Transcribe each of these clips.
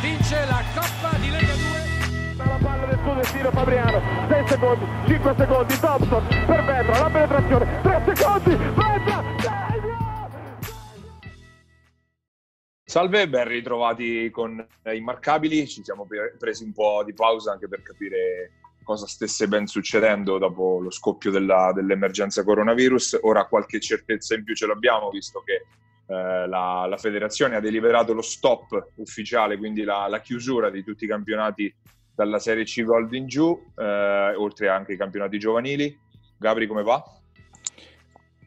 vince la Coppa di Lega 2. La palla del suo destino Fabriano, 6 secondi, 5 secondi, Thompson per Vetra, la penetrazione, 3 secondi, Vetra, Salve, ben ritrovati con Immarcabili, ci siamo presi un po' di pausa anche per capire cosa stesse ben succedendo dopo lo scoppio della, dell'emergenza coronavirus. Ora qualche certezza in più ce l'abbiamo, visto che eh, la, la, federazione ha deliberato lo stop ufficiale, quindi la, la, chiusura di tutti i campionati dalla Serie C Gold in giù, eh, oltre anche i campionati giovanili. Gabri, come va?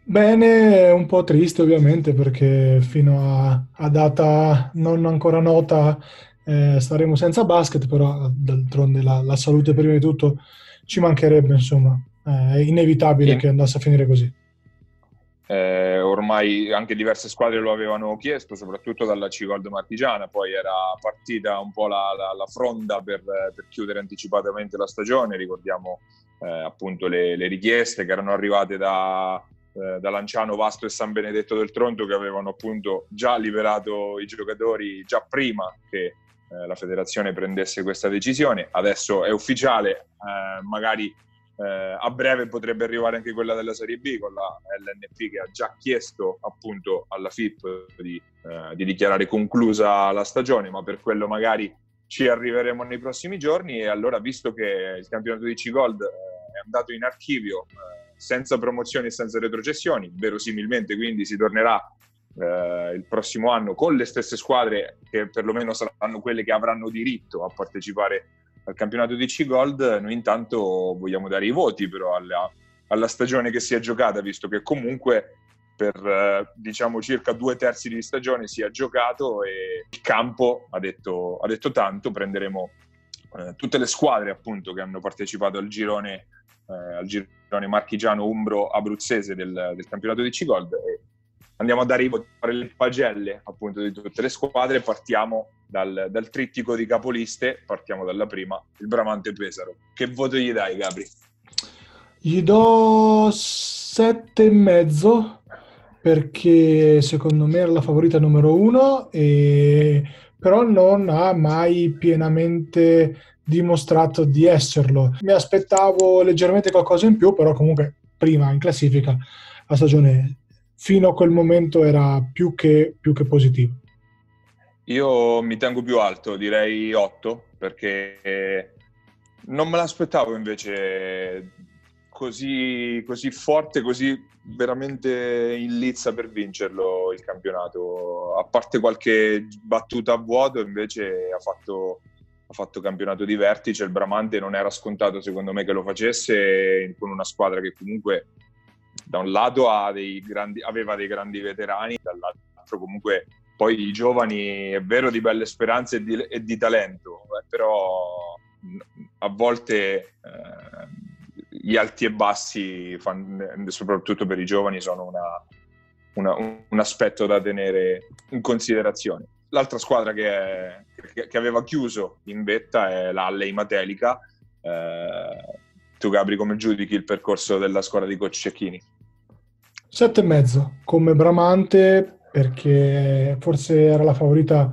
Bene, un po' triste ovviamente perché fino a, a data non ancora nota eh, staremo senza basket, però d'altronde la, la, salute prima di tutto ci mancherebbe, insomma, eh, è inevitabile e... che andasse a finire così. Eh, ormai anche diverse squadre lo avevano chiesto, soprattutto dalla C-Gold Martigiana, poi era partita un po' la, la, la fronda per, per, chiudere anticipatamente la stagione, ricordiamo eh, appunto le, le, richieste che erano arrivate da, eh, da Lanciano, Vasto e San Benedetto del Tronto che avevano appunto già liberato i giocatori già prima che eh, la federazione prendesse questa decisione. Adesso è ufficiale, eh, magari eh, a breve potrebbe arrivare anche quella della Serie B con la LNP che ha già chiesto appunto alla FIP di, eh, di dichiarare conclusa la stagione, ma per quello magari ci arriveremo nei prossimi giorni. E allora visto che il campionato di C-Gold è andato in archivio senza promozioni e senza retrocessioni, verosimilmente quindi si tornerà eh, il prossimo anno con le stesse squadre che perlomeno saranno quelle che avranno diritto a partecipare al campionato di C-Gold, noi intanto vogliamo dare i voti però alla, alla stagione che si è giocata, visto che comunque per eh, diciamo circa due terzi di stagione si è giocato e il campo ha detto, ha detto tanto, prenderemo eh, tutte le squadre appunto che hanno partecipato al girone, eh, al girone marchigiano, umbro, abruzzese del, del campionato di C-Gold e andiamo a dare le pagelle appunto di tutte le squadre, partiamo dal, dal, trittico di capoliste, partiamo dalla prima, il Bramante Pesaro. Che voto gli dai Gabri? Gli do sette e mezzo perché secondo me era la favorita numero uno e però non ha mai pienamente dimostrato di esserlo. Mi aspettavo leggermente qualcosa in più, però comunque prima in classifica la stagione fino a quel momento era più che, più che positivo. Io mi tengo più alto, direi 8, perché non me l'aspettavo invece così, così forte, così veramente in lizza per vincerlo il campionato. A parte qualche battuta a vuoto, invece ha fatto, ha fatto campionato di vertice. Il Bramante non era scontato secondo me che lo facesse con una squadra che comunque da un lato dei grandi, aveva dei grandi veterani, dall'altro comunque poi i giovani è vero di belle speranze e di, e di talento, eh, però a volte eh, gli alti e bassi, fanno, soprattutto per i giovani, sono una, una, un aspetto da tenere in considerazione. L'altra squadra che, è, che aveva chiuso in vetta è l'Alley Matelica. Eh, tu Gabri come giudichi il percorso della squadra di Coach Cecchini? Sette e mezzo come Bramante perché forse era la favorita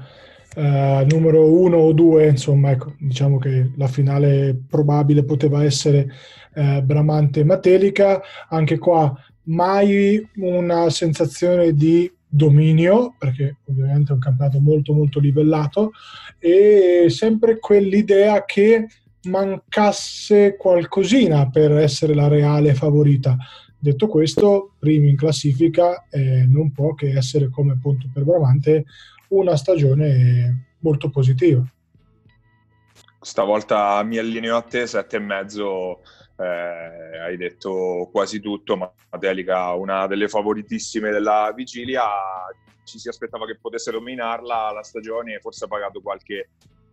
eh, numero uno o due, insomma, ecco, diciamo che la finale probabile poteva essere eh, Bramante Matelica, anche qua mai una sensazione di dominio, perché ovviamente è un campionato molto molto livellato, e sempre quell'idea che mancasse qualcosina per essere la reale favorita. Detto questo, primi in classifica eh, non può che essere come appunto per Bramante una stagione molto positiva. Stavolta mi allineo a te, sette e mezzo, eh, hai detto quasi tutto, ma Matelica una delle favoritissime della vigilia, ci si aspettava che potesse dominarla la stagione, forse ha pagato qualche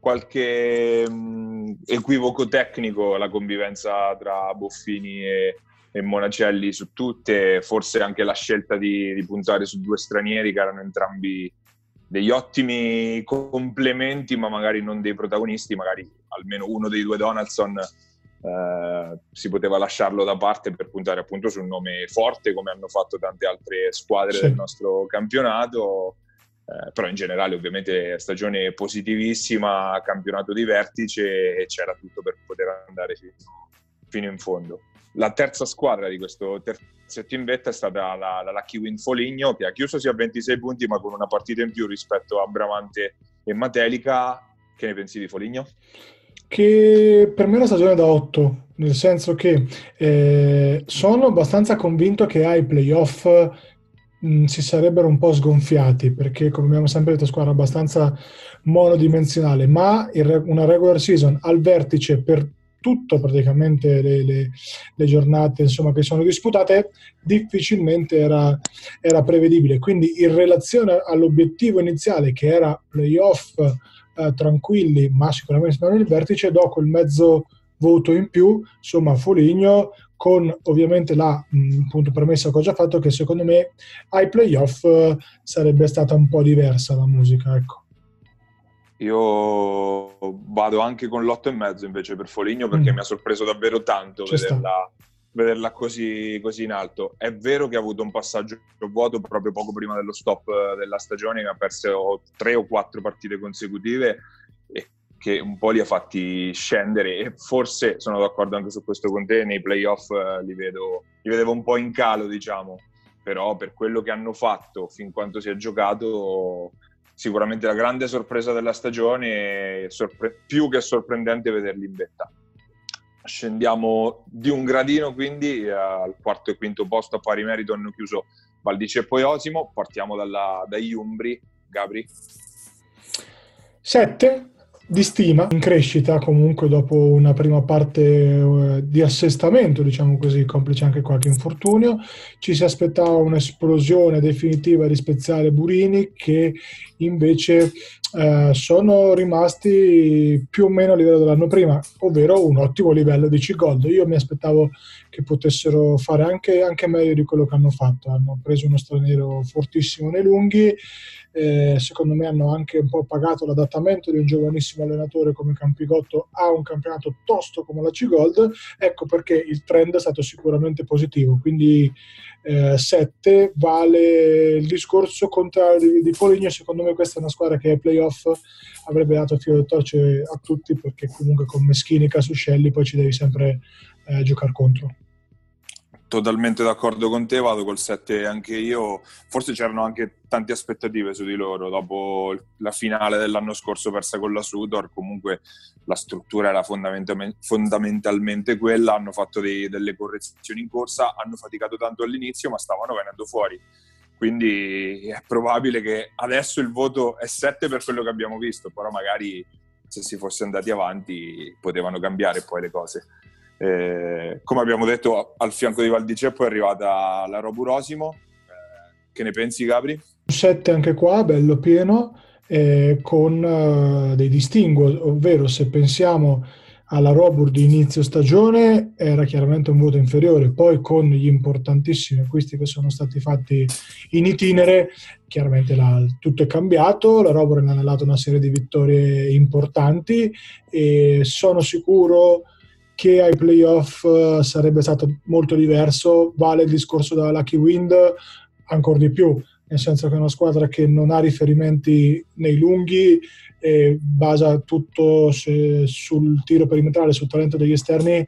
qualche mh, equivoco tecnico la convivenza tra Boffini e, e, Monacelli su tutte, forse anche la scelta di, di, puntare su due stranieri che erano entrambi degli ottimi complementi, ma magari non dei protagonisti, magari almeno uno dei due Donaldson eh, si poteva lasciarlo da parte per puntare appunto su un nome forte come hanno fatto tante altre squadre sì. del nostro campionato eh, però in generale ovviamente stagione positivissima, campionato di vertice e c'era tutto per poter andare fino, fino in fondo. La terza squadra di questo terzetto in vetta è stata la, la Lucky Win Foligno che ha chiuso sia a 26 punti ma con una partita in più rispetto a Bramante e Matelica. Che ne pensi di Foligno? Che per me è una stagione da 8, nel senso che eh, sono abbastanza convinto che ai playoff mh, si sarebbero un po' sgonfiati perché come abbiamo sempre detto squadra abbastanza monodimensionale ma re- una regular season al vertice per tutto praticamente le, le, le, giornate insomma, che sono disputate difficilmente era, era, prevedibile. Quindi in relazione all'obiettivo iniziale che era playoff eh, tranquilli ma sicuramente non il vertice, do quel mezzo voto in più, insomma Foligno con ovviamente la mh, premessa che ho già fatto che secondo me ai playoff eh, sarebbe stata un po' diversa la musica, ecco. Io vado anche con l'otto e mezzo invece per Foligno perché mm. mi ha sorpreso davvero tanto vederla, vederla così, così, in alto. È vero che ha avuto un passaggio vuoto proprio poco prima dello stop della stagione, che ha perso tre o quattro partite consecutive e che un po' li ha fatti scendere e forse sono d'accordo anche su questo con te, nei playoff eh, li, vedo, li vedevo un po' in calo diciamo, però per quello che hanno fatto fin quanto si è giocato sicuramente la grande sorpresa della stagione, sorpre- più che sorprendente vederli in vetta. Scendiamo di un gradino quindi al quarto e quinto posto a pari merito hanno chiuso Valdiceppo e Osimo, partiamo dalla, dagli Umbri, Gabri. 7 di stima, in crescita comunque dopo una prima parte eh, di assestamento, diciamo così, complice anche qualche infortunio. Ci si aspettava un'esplosione definitiva di Speziale Burini che invece eh, sono rimasti più o meno a livello dell'anno prima, ovvero un ottimo livello di C-Gold. Io mi aspettavo che potessero fare anche, anche meglio di quello che hanno fatto. Hanno preso uno straniero fortissimo nei lunghi eh, secondo me hanno anche un po' pagato l'adattamento di un giovanissimo allenatore come Campigotto a un campionato tosto come la C-Gold, ecco perché il trend è stato sicuramente positivo, quindi 7 eh, vale il discorso contrario di, di Foligno, secondo me questa è una squadra che ai playoff avrebbe dato filo di torce a tutti perché comunque con Meschini e Casuscelli poi ci devi sempre eh, giocare contro totalmente d'accordo con te, vado col 7 anche io. Forse c'erano anche tante aspettative su di loro dopo la finale dell'anno scorso persa con la Sudor. Comunque la struttura era fondamentalmente quella. Hanno fatto dei, delle correzioni in corsa, hanno faticato tanto all'inizio, ma stavano venendo fuori. Quindi è probabile che adesso il voto è 7 per quello che abbiamo visto, però magari se si fosse andati avanti potevano cambiare poi le cose. Eh, come abbiamo detto, al fianco di Valdiceppo è arrivata la Roburosimo. Eh, che ne pensi, Gabri? 7 anche qua, bello pieno, eh, con dei distinguo, ovvero se pensiamo alla Robur di inizio stagione era chiaramente un voto inferiore, poi con gli importantissimi acquisti che sono stati fatti in itinere, chiaramente la, tutto è cambiato, la Robur ha annellato una serie di vittorie importanti e sono sicuro che ai playoff eh, sarebbe stato molto diverso, vale il discorso della Lucky Wind ancora di più, nel senso che è una squadra che non ha riferimenti nei lunghi e basa tutto sul tiro perimetrale, sul talento degli esterni,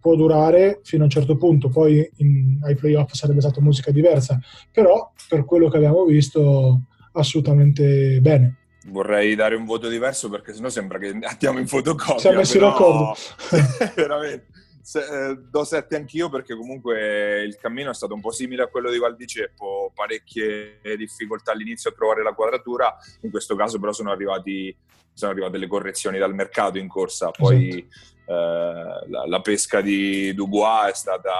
può durare fino a un certo punto, poi in, ai playoff sarebbe stata musica diversa, però per quello che abbiamo visto assolutamente bene vorrei dare un voto diverso perché sennò sembra che andiamo in fotocopia. Siamo messi però... d'accordo. veramente. Se, eh, do 7 anch'io perché comunque il cammino è stato un po' simile a quello di Val di Ceppo, parecchie difficoltà all'inizio a trovare la quadratura, in questo caso però sono, arrivati, sono arrivate le correzioni dal mercato in corsa, poi esatto. eh, la, la, pesca di Dubois è stata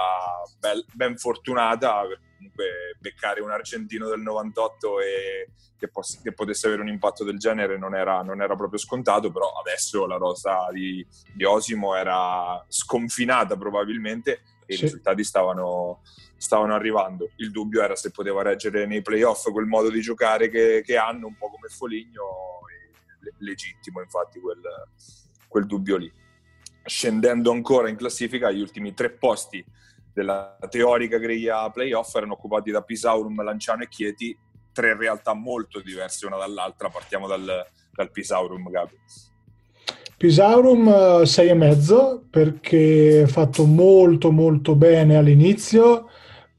bel, ben fortunata comunque beccare un argentino del 98 e che, poss- che potesse avere un impatto del genere non era, non era, proprio scontato, però adesso la rosa di, di Osimo era sconfinata probabilmente e sì. i risultati stavano, stavano, arrivando. Il dubbio era se poteva reggere nei playoff quel modo di giocare che, che hanno, un po' come Foligno, legittimo infatti quel, quel dubbio lì. Scendendo ancora in classifica, gli ultimi tre posti della teorica griglia playoff erano occupati da Pisaurum, Lanciano e Chieti, tre realtà molto diverse una dall'altra. Partiamo dal, dal Pisaurum, Gabi. Pisaurum 6,5 eh, perché ha fatto molto molto bene all'inizio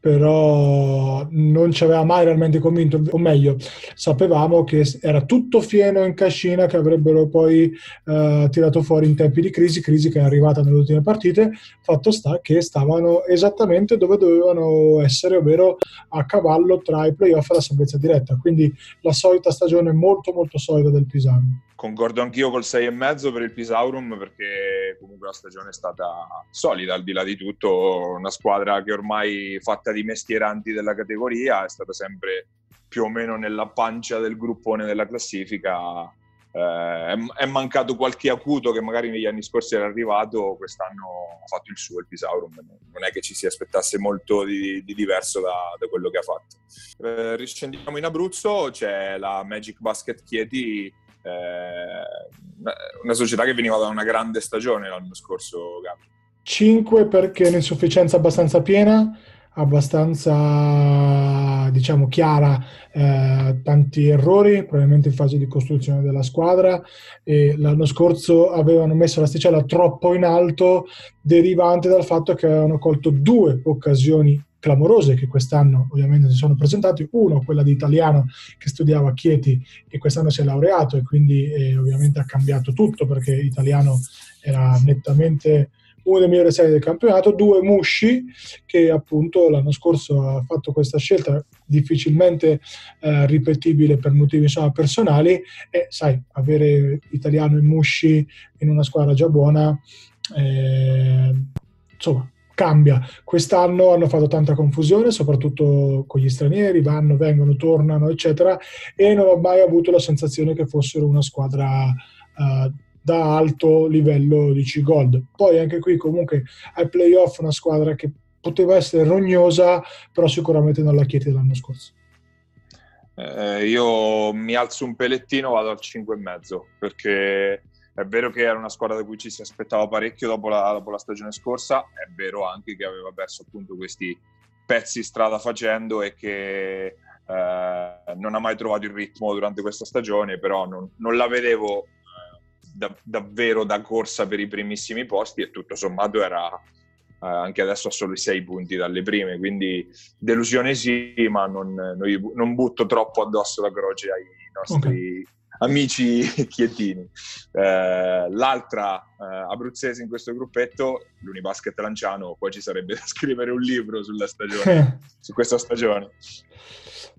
però non ci aveva mai realmente convinto, o meglio, sapevamo che era tutto fieno in cascina che avrebbero poi eh, tirato fuori in tempi di crisi, crisi che è arrivata nelle ultime partite, fatto sta che stavano esattamente dove dovevano essere, ovvero a cavallo tra i playoff e la salvezza diretta, quindi la solita stagione molto molto solida del Pisano concordo anch'io col 6,5 per il Pisaurum perché comunque la stagione è stata solida al di là di tutto, una squadra che ormai fatta di mestieranti della categoria è stata sempre più o meno nella pancia del gruppone della classifica. Eh, è, mancato qualche acuto che magari negli anni scorsi era arrivato, quest'anno ha fatto il suo il Pisaurum, non è che ci si aspettasse molto di, di diverso da, da, quello che ha fatto. Eh, riscendiamo in Abruzzo, c'è la Magic Basket Chieti una società che veniva da una grande stagione l'anno scorso, Gabri. 5 perché un'insufficienza abbastanza piena, abbastanza diciamo chiara, eh, tanti errori, probabilmente in fase di costruzione della squadra e l'anno scorso avevano messo l'asticella troppo in alto derivante dal fatto che avevano colto due occasioni clamorose che quest'anno ovviamente si sono presentate, uno quella di italiano che studiava a Chieti e quest'anno si è laureato e quindi eh, ovviamente ha cambiato tutto perché italiano era nettamente uno dei migliori sei del campionato, due Musci che appunto l'anno scorso ha fatto questa scelta difficilmente eh, ripetibile per motivi insomma, personali. E sai, avere italiano e Musci in una squadra già buona eh, insomma cambia. Quest'anno hanno fatto tanta confusione, soprattutto con gli stranieri, vanno, vengono, tornano, eccetera, e non ho mai avuto la sensazione che fossero una squadra uh, da alto livello di C-Gold. Poi anche qui comunque ai playoff una squadra che poteva essere rognosa, però sicuramente non la chiede dell'anno scorso. Eh, io mi alzo un pelettino, vado al 5,5 perché è vero che era una squadra da cui ci si aspettava parecchio dopo la, dopo la stagione scorsa, è vero anche che aveva perso appunto questi pezzi strada facendo e che eh, non ha mai trovato il ritmo durante questa stagione, però non, non la vedevo eh, da, davvero da corsa per i primissimi posti e tutto sommato era eh, anche adesso a solo i sei punti dalle prime, quindi delusione sì, ma non, non, non butto troppo addosso la croce ai nostri... Okay amici chietini. Eh, l'altra eh, abruzzese in questo gruppetto, l'Unibasket Lanciano, poi ci sarebbe da scrivere un libro sulla stagione, su questa stagione.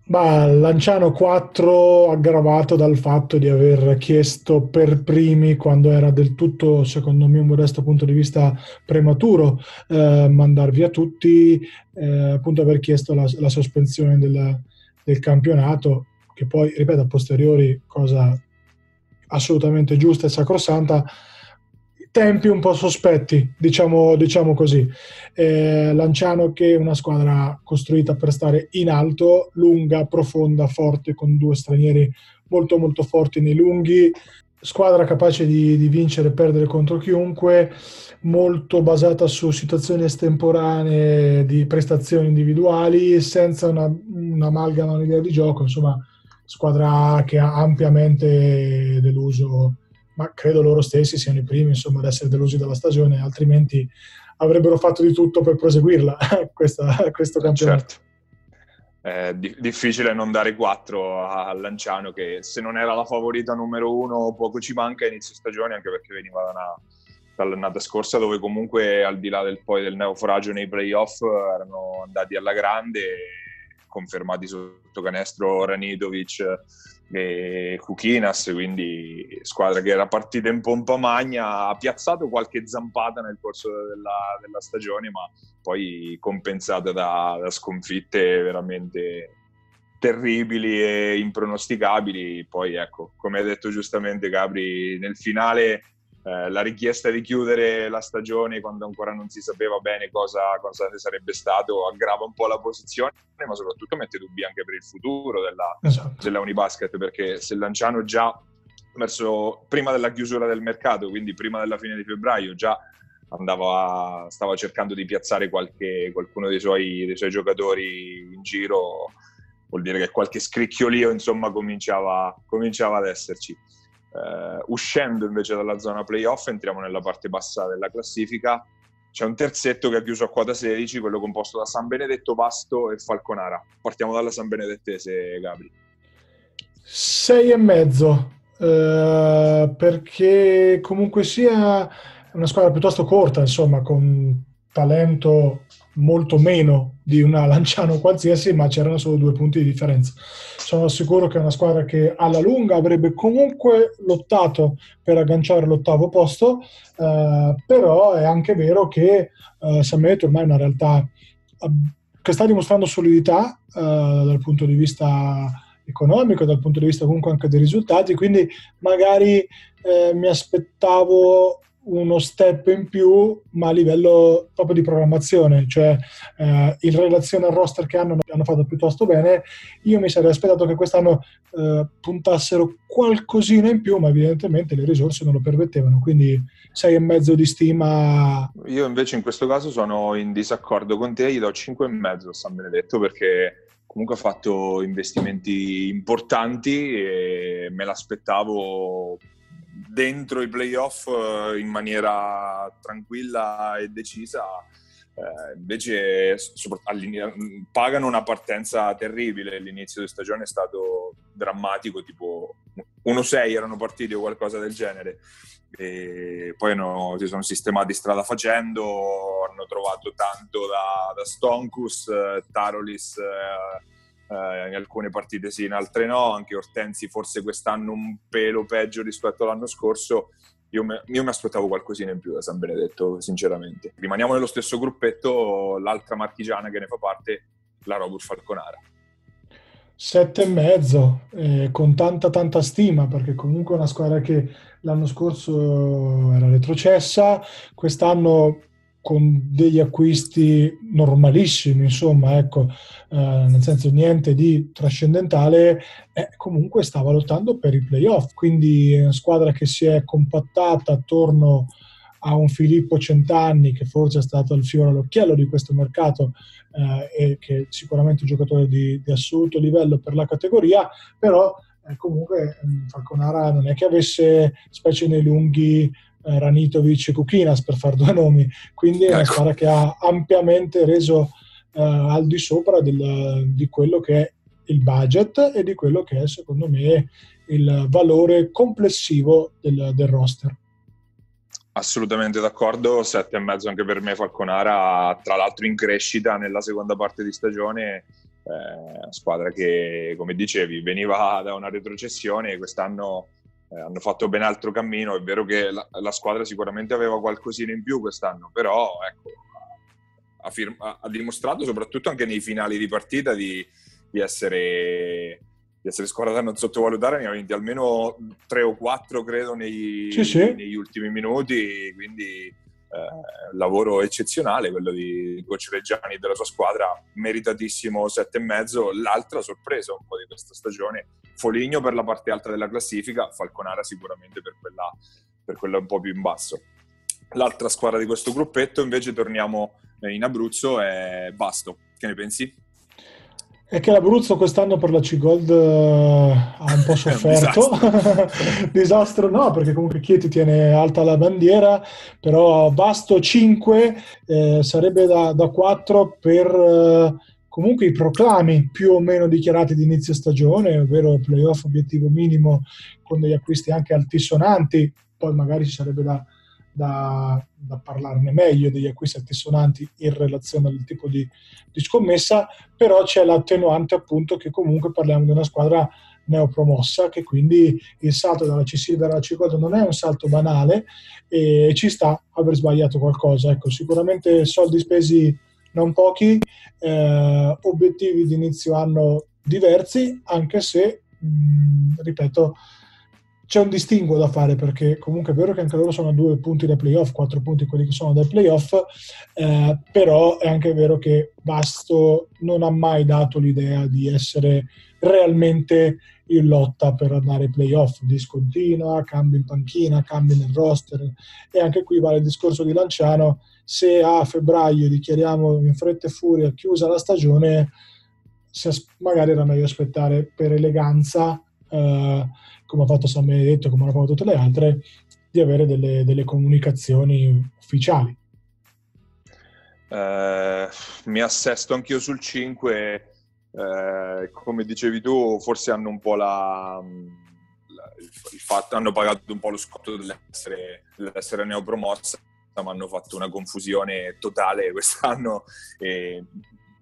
Ma Lanciano 4 aggravato dal fatto di aver chiesto per primi, quando era del tutto, secondo me, un modesto punto di vista prematuro, eh, mandar via tutti, eh, appunto aver chiesto la, la sospensione del, del campionato che poi, ripeto, a posteriori, cosa assolutamente giusta e sacrosanta, tempi un po' sospetti, diciamo, diciamo così. Eh, Lanciano che è una squadra costruita per stare in alto, lunga, profonda, forte, con due stranieri molto molto forti nei lunghi, squadra capace di, di vincere e perdere contro chiunque, molto basata su situazioni estemporanee di prestazioni individuali, senza una, un'amalgama un'idea di gioco, insomma squadra che ha ampiamente deluso, ma credo loro stessi siano i primi insomma, ad essere delusi dalla stagione, altrimenti avrebbero fatto di tutto per proseguirla questa, questo campionato. Certo. È difficile non dare 4 a Lanciano che se non era la favorita numero uno poco ci manca a inizio stagione anche perché veniva da una, dall'annata scorsa dove comunque al di là del, poi del neofragio nei playoff erano andati alla grande confermati sotto canestro Ranidovic e Kukinas, quindi squadra che era partita in pompa magna, ha piazzato qualche zampata nel corso della, della stagione, ma poi compensata da, da sconfitte veramente terribili e impronosticabili. Poi ecco, come hai detto giustamente Gabri, nel finale eh, la richiesta di chiudere la stagione quando ancora non si sapeva bene cosa, cosa, sarebbe stato aggrava un po' la posizione, ma soprattutto mette dubbi anche per il futuro della, esatto. della Unibasket, perché se Lanciano già verso prima della chiusura del mercato, quindi prima della fine di febbraio, già andava, stava cercando di piazzare qualche, qualcuno dei suoi, dei suoi giocatori in giro vuol dire che qualche scricchiolio insomma cominciava, cominciava ad esserci. Uh, uscendo invece dalla zona playoff entriamo nella parte bassa della classifica. C'è un terzetto che ha chiuso a quota 16 quello composto da San Benedetto, Vasto e Falconara. Partiamo dalla San Benedettese Gabri. 6 e mezzo. Uh, perché comunque sia una squadra piuttosto corta insomma con talento molto meno di una Lanciano qualsiasi, ma c'erano solo due punti di differenza. Sono sicuro che è una squadra che alla lunga avrebbe comunque lottato per agganciare l'ottavo posto, eh, però è anche vero che eh, Benedetto ormai è una realtà eh, che sta dimostrando solidità eh, dal punto di vista economico, dal punto di vista comunque anche dei risultati, quindi magari eh, mi aspettavo uno step in più, ma a livello proprio di programmazione, cioè eh, in relazione al roster che hanno, hanno fatto piuttosto bene. Io mi sarei aspettato che quest'anno eh, puntassero qualcosina in più, ma evidentemente le risorse non lo permettevano, quindi sei e mezzo di stima. Io invece in questo caso sono in disaccordo con te, gli do cinque e mezzo a San Benedetto perché comunque ha fatto investimenti importanti e me l'aspettavo dentro i playoff eh, in maniera tranquilla e decisa. Eh, invece pagano una partenza terribile. L'inizio di stagione è stato drammatico, tipo 1-6 erano partiti o qualcosa del genere. E poi no, si sono sistemati strada facendo, hanno trovato tanto da, da Stonkus, eh, Tarolis. Eh, eh, in alcune partite sì, in altre no, anche Ortensi forse quest'anno un pelo peggio rispetto all'anno scorso, io mi, io mi aspettavo qualcosina in più da San Benedetto, sinceramente. Rimaniamo nello stesso gruppetto, l'altra marchigiana che ne fa parte, la Robur Falconara. Sette e mezzo, eh, con tanta tanta stima, perché comunque è una squadra che l'anno scorso era retrocessa, quest'anno con degli acquisti normalissimi, insomma, ecco, eh, nel senso niente di trascendentale, eh, comunque stava lottando per i playoff, quindi è una squadra che si è compattata attorno a un Filippo Centanni che forse è stato il fiore all'occhiello di questo mercato eh, e che è sicuramente un giocatore di, di assoluto livello per la categoria, però eh, comunque Falconara non è che avesse specie nei lunghi eh, Ranitovic e Kukinas per fare due nomi, quindi è una ecco. squadra che ha ampiamente reso eh, al di sopra del, di quello che è il budget e di quello che è secondo me il valore complessivo del, del roster. Assolutamente d'accordo, sette e mezzo anche per me Falconara, tra l'altro in crescita nella seconda parte di stagione, eh, squadra che come dicevi veniva da una retrocessione e quest'anno eh, hanno fatto ben altro cammino. È vero che la, la, squadra sicuramente aveva qualcosina in più quest'anno, però ecco, ha, firma, ha, dimostrato soprattutto anche nei finali di partita di, di essere di essere squadra da non sottovalutare, ne ha vinti almeno tre o quattro credo nei, sì, sì. negli ultimi minuti, quindi eh, lavoro eccezionale quello di coach Reggiani e della sua squadra, meritatissimo sette e mezzo. L'altra sorpresa un po' di questa stagione, Foligno per la parte alta della classifica, Falconara sicuramente per quella, per quella un po' più in basso. L'altra squadra di questo gruppetto invece torniamo in Abruzzo è Basto. Che ne pensi? È che l'Abruzzo quest'anno per la C-Gold uh, ha un po' sofferto. Disastro. Disastro no, perché comunque Chieti tiene alta la bandiera, però Basto 5 eh, sarebbe da, da 4 per uh, comunque i proclami più o meno dichiarati di inizio stagione, ovvero playoff obiettivo minimo con degli acquisti anche altisonanti, poi magari ci sarebbe da da, da, parlarne meglio degli acquisti altisonanti in relazione al tipo di, di, scommessa, però c'è l'attenuante appunto che comunque parliamo di una squadra neopromossa, che quindi il salto dalla C Silver alla C Gold non è un salto banale e ci sta aver sbagliato qualcosa. Ecco, sicuramente soldi spesi non pochi, eh, obiettivi di inizio anno diversi, anche se, mh, ripeto, c'è un distinguo da fare perché comunque è vero che anche loro sono a due punti dai playoff, quattro punti quelli che sono dai playoff, eh, però è anche vero che Basto non ha mai dato l'idea di essere realmente in lotta per andare ai playoff, discontinua, cambi in panchina, cambi nel roster. E anche qui vale il discorso di Lanciano, se a febbraio dichiariamo in fretta e furia chiusa la stagione, magari era meglio aspettare per eleganza, eh, come ha fatto San Benedetto, come hanno fatto tutte le altre, di avere delle, delle comunicazioni ufficiali. Eh, mi assesto anch'io sul 5, eh, come dicevi tu, forse hanno un po' la, la il fatto, hanno pagato un po' lo scotto dell'essere, dell'essere neopromossa, ma hanno fatto una confusione totale quest'anno e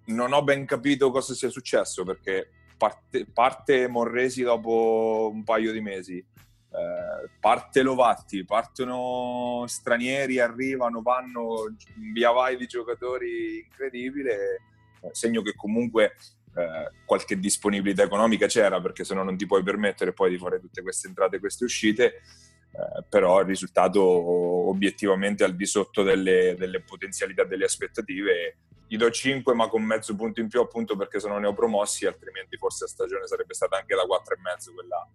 non ho ben capito cosa sia successo perché parte, parte Morresi dopo un paio di mesi, eh, parte Lovatti, partono stranieri, arrivano, vanno, via vai di giocatori incredibile, eh, segno che comunque eh, qualche disponibilità economica c'era perché se no non ti puoi permettere poi di fare tutte queste entrate e queste uscite, eh, però il risultato obiettivamente al di sotto delle, delle potenzialità delle aspettative gli do 5 ma con mezzo punto in più appunto perché sono neopromossi altrimenti forse la stagione sarebbe stata anche da 4,5 quella,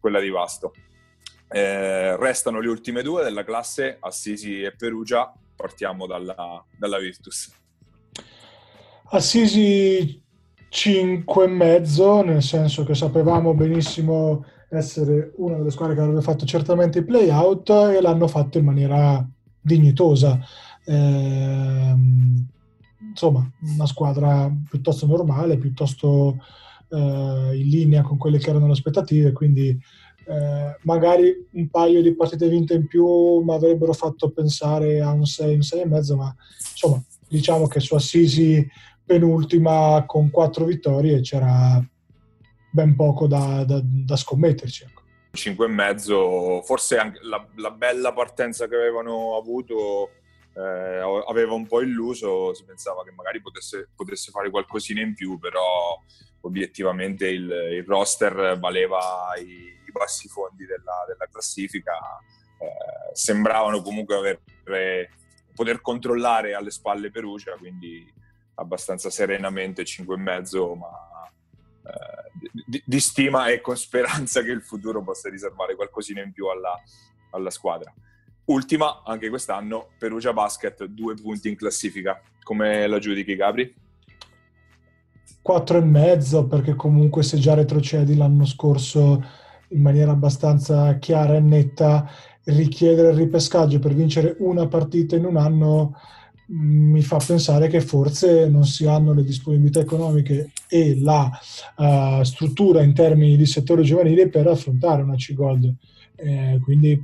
quella di Vasto. Eh, restano le ultime due della classe Assisi e Perugia. Partiamo dalla, dalla Virtus. Assisi 5,5 nel senso che sapevamo benissimo essere una delle squadre che avrebbe fatto certamente i play-out e l'hanno fatto in maniera dignitosa. Eh, insomma, una squadra piuttosto normale, piuttosto eh, in linea con quelle che erano le aspettative, quindi eh, magari un paio di partite vinte in più mi avrebbero fatto pensare a un 6, un 6 e mezzo, ma insomma, diciamo che su Assisi penultima con quattro vittorie c'era ben poco da, da, da scommetterci. Ecco. 5 e mezzo, forse anche la, la bella partenza che avevano avuto eh, aveva un po' illuso, si pensava che magari potesse, potesse fare qualcosina in più, però obiettivamente il, il roster valeva i, i, bassi fondi della, della classifica, eh, sembravano comunque avere, poter controllare alle spalle Perugia, quindi abbastanza serenamente 5,5, ma eh, di, di, stima e con speranza che il futuro possa riservare qualcosina in più alla, alla squadra. Ultima, anche quest'anno, Perugia Basket, due punti in classifica. Come la giudichi, Gabri? Quattro e mezzo, perché comunque se già retrocedi l'anno scorso in maniera abbastanza chiara e netta, richiedere il ripescaggio per vincere una partita in un anno mm, mi fa pensare che forse non si hanno le disponibilità economiche e la uh, struttura in termini di settore giovanile per affrontare una C-Gold. Eh, quindi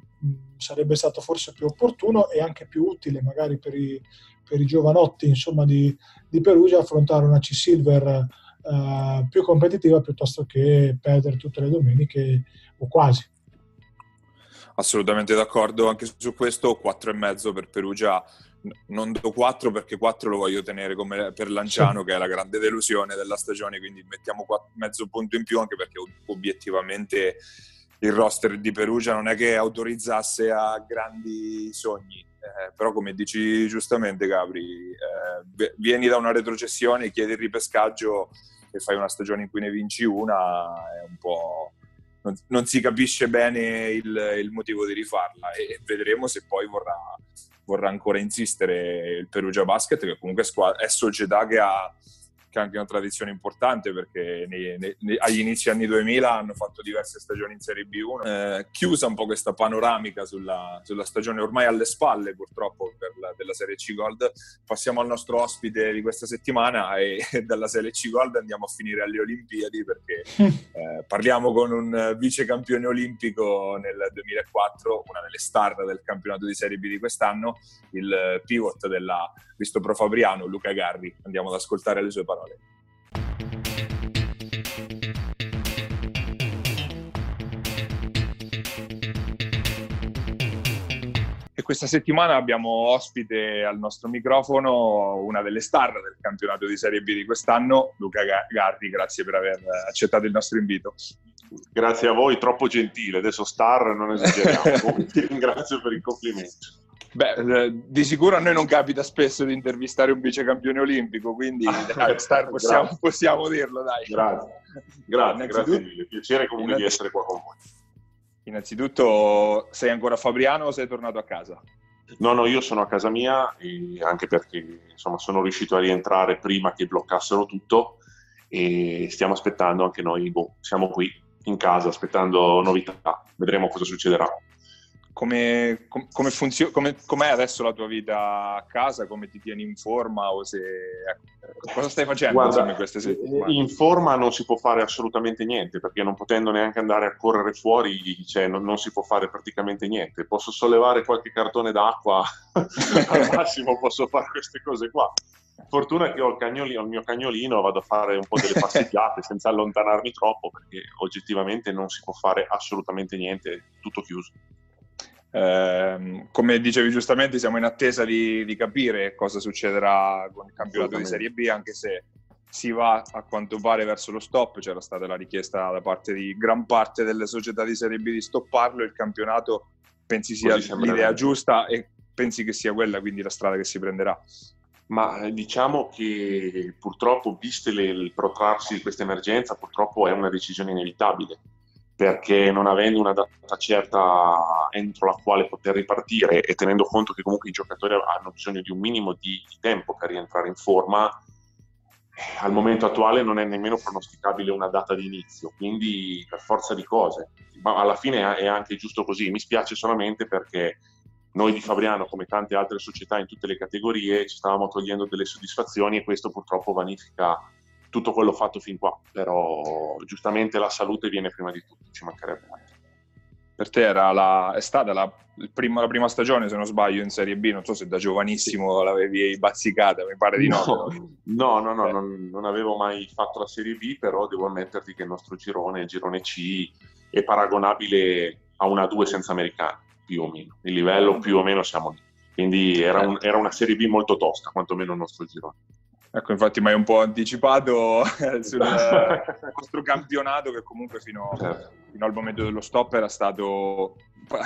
sarebbe stato forse più opportuno e anche più utile magari per i, per i giovanotti insomma, di, di, Perugia affrontare una C-Silver uh, più competitiva piuttosto che perdere tutte le domeniche o quasi. Assolutamente d'accordo anche su questo, 4,5 per Perugia non do 4 perché 4 lo voglio tenere come per Lanciano sì. che è la grande delusione della stagione quindi mettiamo 4, mezzo punto in più anche perché obiettivamente il roster di Perugia non è che autorizzasse a grandi sogni, eh, però come dici giustamente Gabri, eh, vieni da una retrocessione, chiedi il ripescaggio e fai una stagione in cui ne vinci una, è un po'... Non, non si capisce bene il, il, motivo di rifarla e vedremo se poi vorrà, vorrà ancora insistere il Perugia Basket, che comunque è società che ha che ha anche una tradizione importante perché nei, nei, agli inizi anni 2000 hanno fatto diverse stagioni in Serie B1. Eh, chiusa un po' questa panoramica sulla, sulla, stagione ormai alle spalle purtroppo la, della Serie C Gold, passiamo al nostro ospite di questa settimana e dalla Serie C Gold andiamo a finire alle Olimpiadi perché eh, parliamo con un vice campione olimpico nel 2004, una delle star del campionato di Serie B di quest'anno, il pivot della Cristoforo Fabriano, Luca Garri. Andiamo ad ascoltare le sue parole. E questa settimana abbiamo ospite al nostro microfono una delle star del campionato di Serie B di quest'anno, Luca Garri. Grazie per aver accettato il nostro invito. Grazie a voi, troppo gentile. Adesso star non esageriamo. Ti ringrazio per il complimento. Beh, eh, di sicuro a noi non capita spesso di intervistare un vice campione olimpico, quindi dai, star, possiamo, possiamo, dirlo, dai. Grazie, grazie, grazie mille. Piacere comunque di essere qua con voi. Innanzitutto, sei ancora Fabriano o sei tornato a casa? No, no, io sono a casa mia, anche perché insomma, sono riuscito a rientrare prima che bloccassero tutto e stiamo aspettando anche noi, boh, siamo qui in casa aspettando novità, vedremo cosa succederà come, com, come funziona, come, com'è adesso la tua vita a casa, come ti tieni in forma o se, cosa stai facendo Guarda, insomma, in queste settimane? In forma non si può fare assolutamente niente perché non potendo neanche andare a correre fuori cioè, non, non, si può fare praticamente niente. Posso sollevare qualche cartone d'acqua, al massimo posso fare queste cose qua. Fortuna che ho il, cagnolino, il mio cagnolino, vado a fare un po' delle passeggiate senza allontanarmi troppo perché oggettivamente non si può fare assolutamente niente, tutto chiuso. Eh, come dicevi giustamente, siamo in attesa di, di, capire cosa succederà con il campionato di Serie B, anche se si va a quanto pare verso lo stop. C'era stata la richiesta da parte di gran parte delle società di Serie B di stopparlo. Il campionato pensi sia l'idea giusta e pensi che sia quella quindi la strada che si prenderà. Ma eh, diciamo che purtroppo, viste le, il protrarsi di questa emergenza, purtroppo è una decisione inevitabile perché non avendo una data certa entro la quale poter ripartire e tenendo conto che comunque i giocatori hanno bisogno di un minimo di, di tempo per rientrare in forma, al momento attuale non è nemmeno pronosticabile una data di inizio, quindi per forza di cose, ma alla fine è anche giusto così, mi spiace solamente perché noi di Fabriano, come tante altre società in tutte le categorie, ci stavamo togliendo delle soddisfazioni e questo purtroppo vanifica tutto quello fatto fin qua, però giustamente la salute viene prima di tutto, ci mancherebbe altro. Per te era la, è stata la, primo, la, prima stagione, se non sbaglio, in Serie B, non so se da giovanissimo l'avevi bazzicata, mi pare di no. No, no, no, no eh. non, non, avevo mai fatto la Serie B, però devo ammetterti che il nostro girone, il girone C, è paragonabile a una 2 senza americani, più o meno. Il livello più o meno siamo lì. Quindi era, un, era una Serie B molto tosta, quantomeno il nostro girone. Ecco, infatti mi hai un po' anticipato sul nostro campionato che comunque fino, certo. fino, al momento dello stop era stato,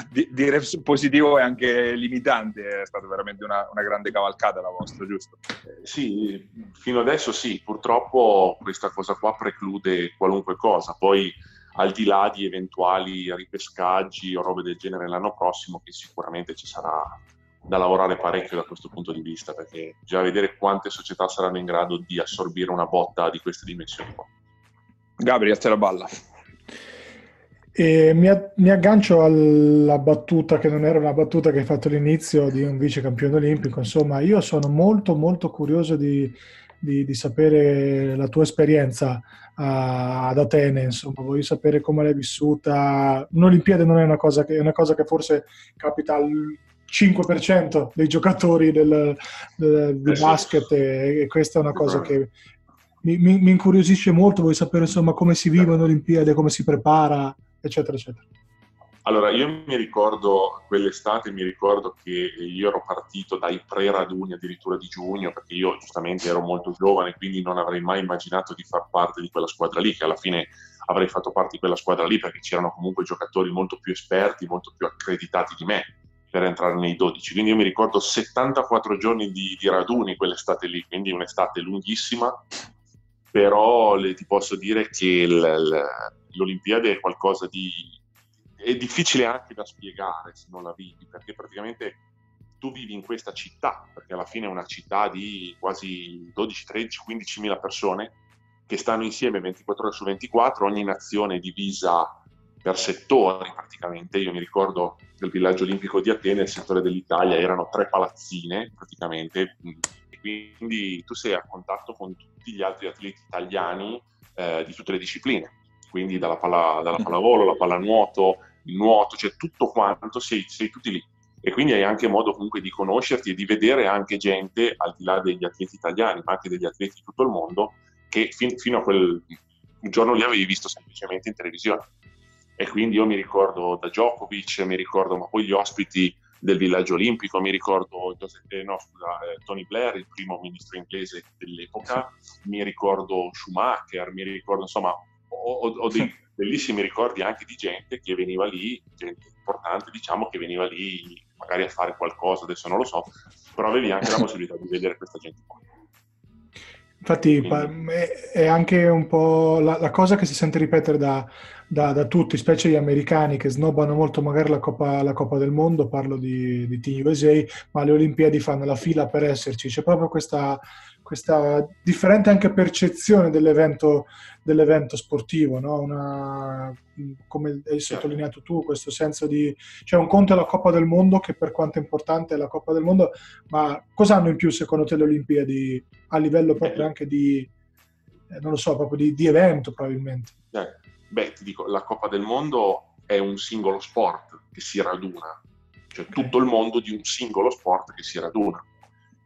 dire positivo e anche limitante, è stata veramente una, una grande cavalcata la vostra, giusto? Eh, sì, fino adesso sì, purtroppo questa cosa qua preclude qualunque cosa, poi al di là di eventuali ripescaggi o robe del genere l'anno prossimo, che sicuramente ci sarà da lavorare parecchio da questo punto di vista, perché bisogna vedere quante società saranno in grado di assorbire una botta di queste dimensioni qua. Gabri, a te la balla. E mi, mi, aggancio alla battuta che non era una battuta che hai fatto all'inizio di un vice campione olimpico. Insomma, io sono molto molto curioso di, di, di sapere la tua esperienza uh, ad Atene. Insomma, voglio sapere come l'hai vissuta. Un'Olimpiade non è una cosa che, è una cosa che forse capita al 5% dei giocatori del, del, del eh basket e, e, questa è una cosa che mi, mi, mi, incuriosisce molto, voglio sapere insomma come si vive un'Olimpiade, come si prepara, eccetera, eccetera. Allora, io mi ricordo quell'estate, mi ricordo che io ero partito dai pre-raduni addirittura di giugno, perché io giustamente ero molto giovane, quindi non avrei mai immaginato di far parte di quella squadra lì, che alla fine avrei fatto parte di quella squadra lì perché c'erano comunque giocatori molto più esperti, molto più accreditati di me per entrare nei 12. Quindi io mi ricordo 74 giorni di, di raduni quell'estate lì, quindi un'estate lunghissima, però le, ti posso dire che l'Olimpiade è qualcosa di... è difficile anche da spiegare se non la vivi, perché praticamente tu vivi in questa città, perché alla fine è una città di quasi 12, 13, 15 mila persone che stanno insieme 24 ore su 24, ogni nazione è divisa per settori praticamente. Io mi ricordo del villaggio olimpico di Atene, il settore dell'Italia, erano tre palazzine praticamente, e quindi tu sei a contatto con tutti gli altri atleti italiani eh, di tutte le discipline, quindi dalla, palla, dalla pallavolo, la pallanuoto, il nuoto, cioè tutto quanto, sei, sei tutti lì. E quindi hai anche modo comunque di conoscerti e di vedere anche gente al di là degli atleti italiani, ma anche degli atleti di tutto il mondo che fin, fino a quel giorno lì avevi visto semplicemente in televisione e quindi io mi ricordo da Djokovic, mi ricordo ma poi gli ospiti del villaggio olimpico, mi ricordo eh, no, scusa, eh, Tony Blair, il primo ministro inglese dell'epoca, mi ricordo Schumacher, mi ricordo insomma ho, ho dei bellissimi ricordi anche di gente che veniva lì, gente importante diciamo che veniva lì magari a fare qualcosa, adesso non lo so, però avevi anche la possibilità di vedere questa gente qua. Infatti Quindi... è anche un po' la, la, cosa che si sente ripetere da, da, da, tutti, specie gli americani che snobbano molto magari la Coppa, la Coppa del Mondo, parlo di, di, Team USA, ma le Olimpiadi fanno la fila per esserci. C'è proprio questa, questa differente anche percezione dell'evento, dell'evento sportivo, no? Una, come hai sottolineato tu, questo senso di... Cioè un conto è la Coppa del Mondo, che per quanto è importante è la Coppa del Mondo, ma cosa hanno in più secondo te le Olimpiadi a livello proprio anche di, eh, non lo so, proprio di, di evento probabilmente? Eh, beh, ti dico, la Coppa del Mondo è un singolo sport che si raduna, cioè okay. tutto il mondo di un singolo sport che si raduna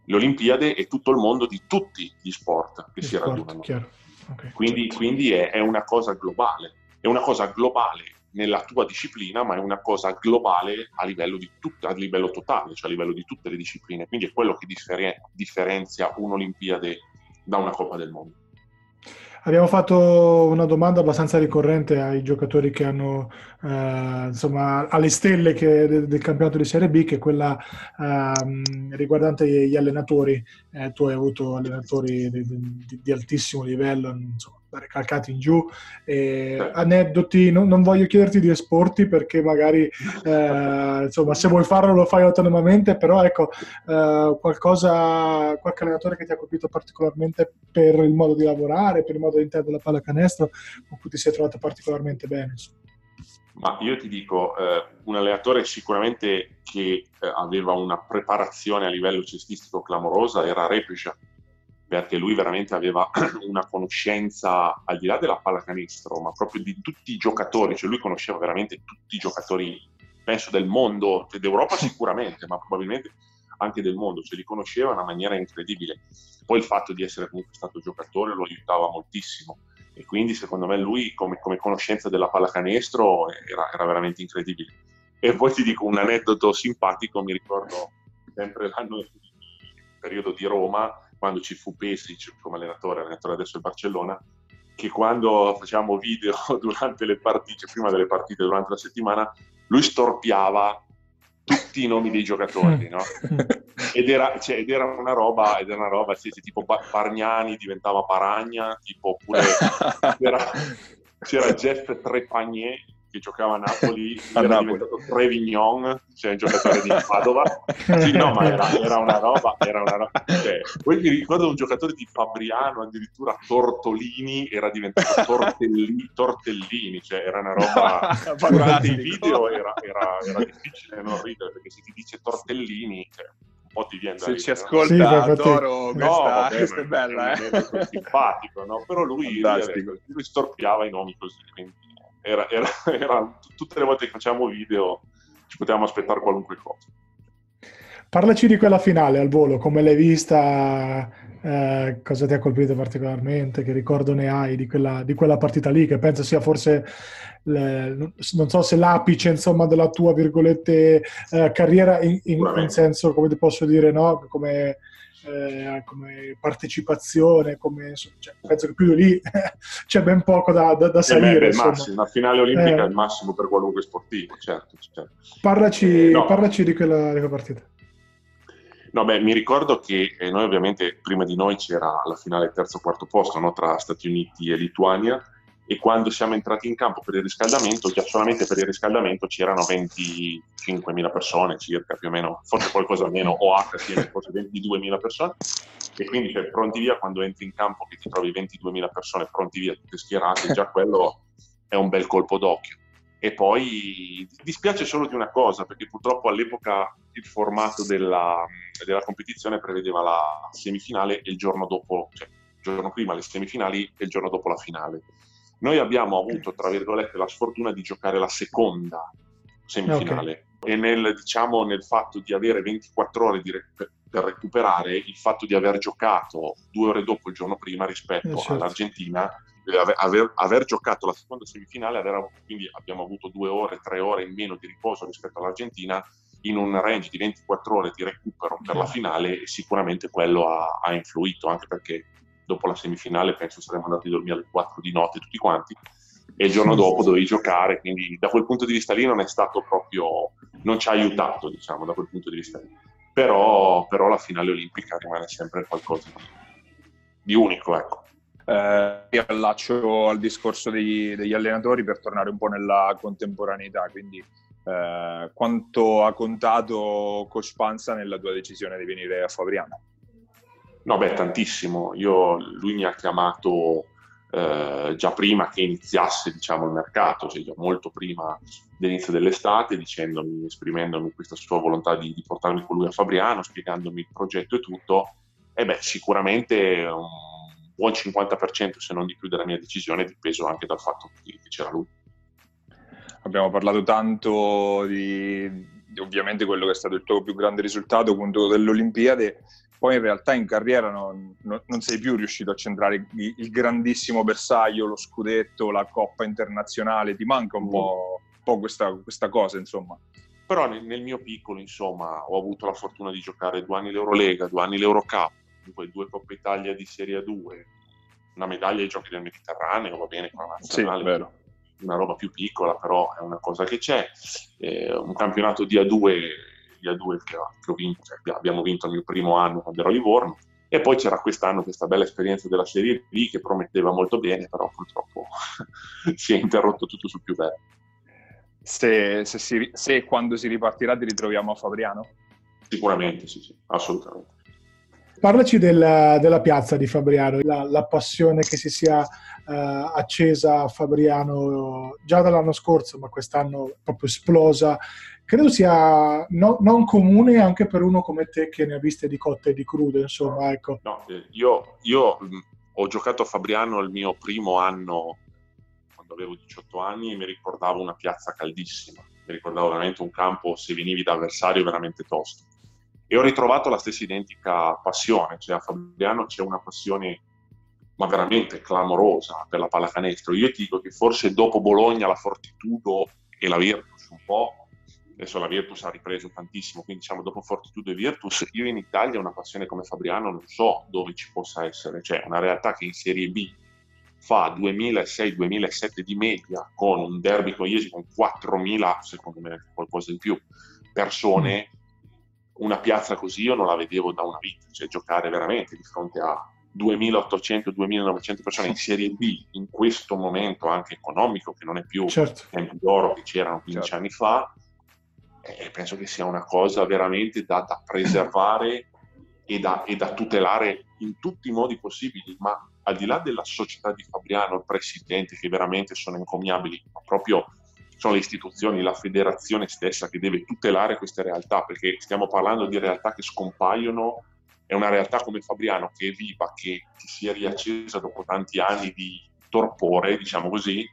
le Olimpiadi è tutto il mondo di tutti gli sport che gli si sport, radunano. Okay, quindi, certo. quindi è, è, una cosa globale, è una cosa globale nella tua disciplina, ma è una cosa globale a livello, tut- a livello totale, cioè a livello di tutte le discipline. Quindi è quello che differen- differenzia un'Olimpiade da una Coppa del Mondo. Abbiamo fatto una domanda abbastanza ricorrente ai giocatori che hanno, eh, insomma, alle stelle che, del, del, campionato di Serie B, che è quella eh, riguardante gli allenatori. Eh, tu hai avuto allenatori di, di, di altissimo livello, insomma, recalcati in giù. Eh, aneddoti, non, non, voglio chiederti di esporti perché magari eh, insomma, se vuoi farlo lo fai autonomamente, però ecco eh, qualcosa, qualche allenatore che ti ha colpito particolarmente per il modo di lavorare, per il modo di intendere la pallacanestro, con cui ti sei trovato particolarmente bene. Ma io ti dico, eh, un allenatore sicuramente che eh, aveva una preparazione a livello cestistico clamorosa era Repiscia perché lui veramente aveva una conoscenza al di là della pallacanestro, ma proprio di tutti i giocatori, cioè lui conosceva veramente tutti i giocatori, penso del mondo, d'Europa sicuramente, ma probabilmente anche del mondo, cioè li conosceva in una maniera incredibile. Poi il fatto di essere comunque stato giocatore lo aiutava moltissimo e quindi secondo me lui come, come conoscenza della pallacanestro era, era veramente incredibile. E poi ti dico un aneddoto simpatico, mi ricordo sempre l'anno, il periodo di Roma, quando ci fu Pesic come allenatore, allenatore adesso del Barcellona, che quando facciamo video durante le partite, prima delle partite, durante la settimana, lui storpiava tutti i nomi dei giocatori, no? ed, era, cioè, ed, era, una roba, ed era una roba, sì, tipo Pargnani diventava Paragna, tipo oppure c'era, c'era Jeff Trepagné che giocava a Napoli, a era Napoli. diventato Trevignon, cioè un giocatore di Padova. Sì, no, ma era, era, una roba, era una roba. Cioè, poi mi ricordo un giocatore di Fabriano, addirittura Tortolini, era diventato Tortelli, Tortellini, cioè era una roba... Guardate i video era, era, era, difficile non ridere, perché se ti dice Tortellini... Cioè, un po' ti viene da Se ci ascolta sì, Toro, questa, no, vabbè, questa è bella, è eh? simpatico, no? Però lui, lui storpiava i nomi così, quindi era, era, era, tutte le volte che facciamo video ci potevamo aspettare qualunque cosa. Parlaci di quella finale al volo, come l'hai vista, eh, cosa ti ha colpito particolarmente, che ricordo ne hai di quella, di quella partita lì, che penso sia forse, le, non so se l'apice insomma, della tua, virgolette, eh, carriera in, in, in, senso, come ti posso dire, no? come eh, come partecipazione, come, cioè, penso che più di lì c'è ben poco da, da, da salire. È massimo, una finale olimpica eh, è il massimo per qualunque sportivo, certo. certo. Parlaci, eh, no. parlaci di, quella, di quella partita. No, beh, mi ricordo che eh, noi ovviamente prima di noi c'era la finale terzo quarto posto no, tra Stati Uniti e Lituania e quando siamo entrati in campo per il riscaldamento, già solamente per il riscaldamento c'erano 25.000 persone circa, più o meno, forse qualcosa meno, o H forse 22.000 persone, e quindi cioè, pronti via quando entri in campo che ti trovi 22.000 persone pronti via tutte schierate, già quello è un bel colpo d'occhio. E poi dispiace solo di una cosa, perché purtroppo all'epoca il formato della, della competizione prevedeva la semifinale e il giorno dopo, cioè il giorno prima le semifinali e il giorno dopo la finale noi abbiamo avuto, tra virgolette, la sfortuna di giocare la seconda semifinale okay. e nel, diciamo, nel fatto di avere 24 ore re- per recuperare, il fatto di aver giocato due ore dopo il giorno prima rispetto eh, certo. all'Argentina, aver, aver, aver, giocato la seconda semifinale, aver, quindi abbiamo avuto due ore, tre ore in meno di riposo rispetto all'Argentina, in un range di 24 ore di recupero per la finale e sicuramente quello ha, ha influito, anche perché dopo la semifinale penso saremmo andati a dormire alle 4 di notte tutti quanti e il giorno dopo dovevi giocare, quindi da quel punto di vista lì non è stato proprio, non ci ha aiutato diciamo da quel punto di vista lì. Però, però la finale olimpica rimane sempre qualcosa di, di unico, ecco. Eh, io allaccio al discorso degli, degli, allenatori per tornare un po' nella contemporaneità, quindi eh, quanto ha contato Coach Panza nella tua decisione di venire a Fabriano? No, beh, tantissimo. Io, lui mi ha chiamato eh, già prima che iniziasse diciamo, il mercato, cioè già molto prima dell'inizio dell'estate, dicendomi, esprimendomi questa sua volontà di, di, portarmi con lui a Fabriano, spiegandomi il progetto e tutto. E beh, sicuramente un buon 50% se non di più della mia decisione è dipeso anche dal fatto che, c'era lui. Abbiamo parlato tanto di, ovviamente quello che è stato il tuo più grande risultato, appunto dell'Olimpiade, poi in realtà in carriera non, non sei più riuscito a centrare il, il, grandissimo bersaglio, lo scudetto, la coppa internazionale, ti manca un po', un po questa, questa, cosa, insomma. Però nel, nel, mio piccolo, insomma, ho avuto la fortuna di giocare due anni l'Eurolega, due anni l'Eurocup, poi due Coppa Italia di Serie 2, una medaglia ai Giochi del Mediterraneo, va bene, con la nazionale. Sì, vero una roba più piccola, però è una cosa che c'è. Eh, un campionato di A2, A2 che, che ho vinto, cioè abbiamo vinto il mio primo anno quando ero a Livorno, e poi c'era quest'anno questa bella esperienza della Serie B che prometteva molto bene, però purtroppo si è interrotto tutto sul più bello. Se, se, si, se quando si ripartirà ti ritroviamo a Fabriano? Sicuramente, sì, sì, assolutamente. Parlaci della, della piazza di Fabriano, la, la, passione che si sia uh, accesa a Fabriano già dall'anno scorso, ma quest'anno proprio esplosa. Credo sia no, non comune anche per uno come te che ne ha viste di cotte e di crude, insomma, ecco. No, eh, io, io ho giocato a Fabriano il mio primo anno quando avevo 18 anni e mi ricordavo una piazza caldissima, mi ricordavo veramente un campo, se venivi da avversario, veramente tosto e ho ritrovato la stessa identica passione, cioè a Fabriano c'è una passione ma veramente clamorosa per la pallacanestro. Io ti dico che forse dopo Bologna la Fortitudo e la Virtus un po', adesso la Virtus ha ripreso tantissimo, quindi diciamo dopo Fortitudo e Virtus, io in Italia una passione come Fabriano non so dove ci possa essere, cioè una realtà che in Serie B fa 2006-2007 di media con un derby con Iesi con 4.000, secondo me qualcosa in più, persone. Mm una piazza così io non la vedevo da una vita, cioè giocare veramente di fronte a 2800-2900 persone in Serie B in questo momento anche economico, che non è più certo. tempi d'oro che c'erano 15 certo. anni fa, eh, penso che sia una cosa veramente da, da preservare e da, e da, tutelare in tutti i modi possibili, ma al di là della società di Fabriano, il presidente, che veramente sono incommiabili, ma proprio sono le istituzioni, la federazione stessa che deve tutelare queste realtà, perché stiamo parlando di realtà che scompaiono, è una realtà come Fabriano che è viva, che, che si è riaccesa dopo tanti anni di torpore, diciamo così,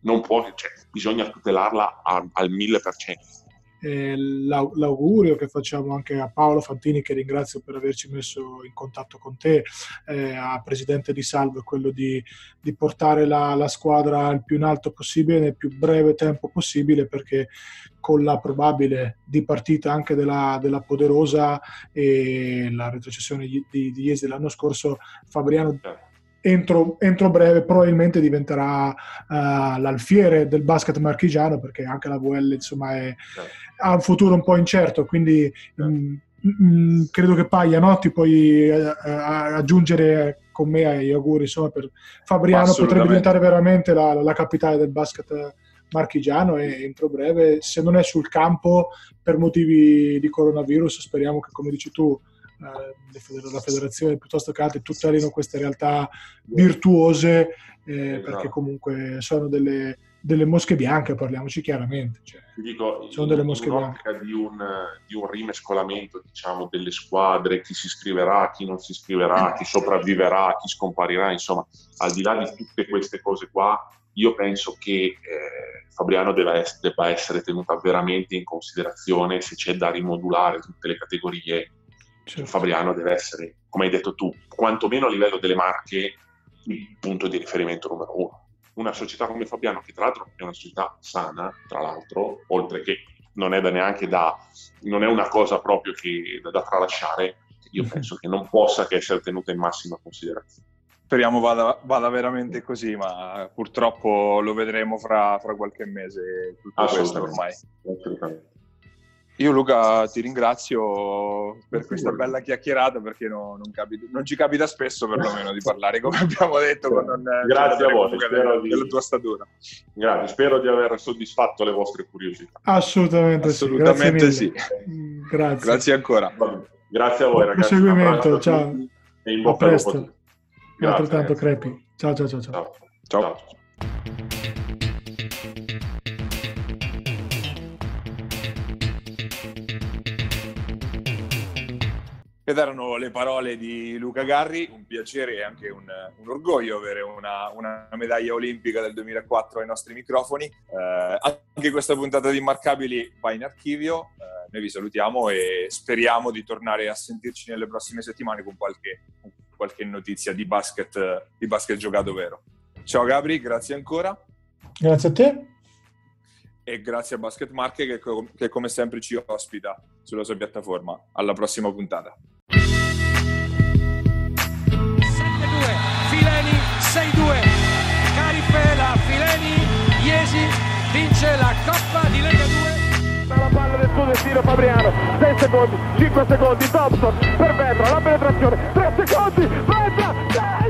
non può, cioè, bisogna tutelarla al, al 1000% eh, l'augurio che facciamo anche a Paolo Fantini, che ringrazio per averci messo in contatto con te, eh, a Presidente di Salvo, è quello di, di portare la, la, squadra il più in alto possibile, nel più breve tempo possibile, perché con la probabile dipartita anche della, della Poderosa e la retrocessione di, di, di Iesi l'anno scorso, Fabriano entro, entro breve probabilmente diventerà uh, l'alfiere del basket marchigiano perché anche la VL insomma è, certo. ha un futuro un po' incerto quindi certo. mh, mh, credo che Paia ti puoi uh, aggiungere con me agli auguri insomma per Fabriano potrebbe diventare veramente la, la capitale del basket marchigiano e entro breve se non è sul campo per motivi di coronavirus speriamo che come dici tu eh, la federazione piuttosto che altre tutelino queste realtà virtuose eh, esatto. perché comunque sono delle, delle, mosche bianche, parliamoci chiaramente. Cioè, dico, sono delle mosche bianche. Di un, di un rimescolamento diciamo, delle squadre, chi si iscriverà, chi non si iscriverà, chi sopravviverà, chi scomparirà, insomma, al di là di tutte queste cose qua, io penso che eh, Fabriano debba essere, debba essere tenuta veramente in considerazione se c'è da rimodulare tutte le categorie Certo. Fabriano deve essere, come hai detto tu, quantomeno a livello delle marche, il punto di riferimento numero uno. Una società come Fabriano, che tra l'altro è una società sana, tra l'altro, oltre che non è da neanche da, non è una cosa proprio che, da, da tralasciare, io mhm. penso che non possa che essere tenuta in massima considerazione. Speriamo vada, vada veramente così, ma purtroppo lo vedremo fra, fra qualche mese tutto questo ormai. Assolutamente. Io Luca ti ringrazio per questa bella chiacchierata perché no, non, capita, non, ci capita spesso perlomeno di parlare come abbiamo detto con non, Grazie a voi, della, di... della tua statura. Grazie, spero di aver soddisfatto le vostre curiosità. Assolutamente, Assolutamente sì. Grazie. Grazie ancora. Grazie a voi ragazzi. Proseguimento, ciao. E in A bocca al lupo. presto. Grazie, Altrettanto crepi. Ciao ciao ciao ciao. Ciao. Ciao. Ed erano le parole di Luca Garri, un piacere e anche un, un orgoglio avere una, una medaglia olimpica del 2004 ai nostri microfoni. Eh, anche questa puntata di Immarcabili va in archivio, Eh, noi vi salutiamo e speriamo di tornare a sentirci nelle prossime settimane con qualche, con qualche notizia di basket, di basket giocato vero. Ciao Gabri, grazie ancora Grazie a te. e grazie a Basket Marche che, che come sempre ci ospita sulla sua piattaforma. Alla prossima puntata. Cremonesi vince la Coppa di Lega 2 la palla del suo destino Fabriano. 6 secondi 5 secondi Thompson per Vetra la penetrazione 3 secondi Vetra 6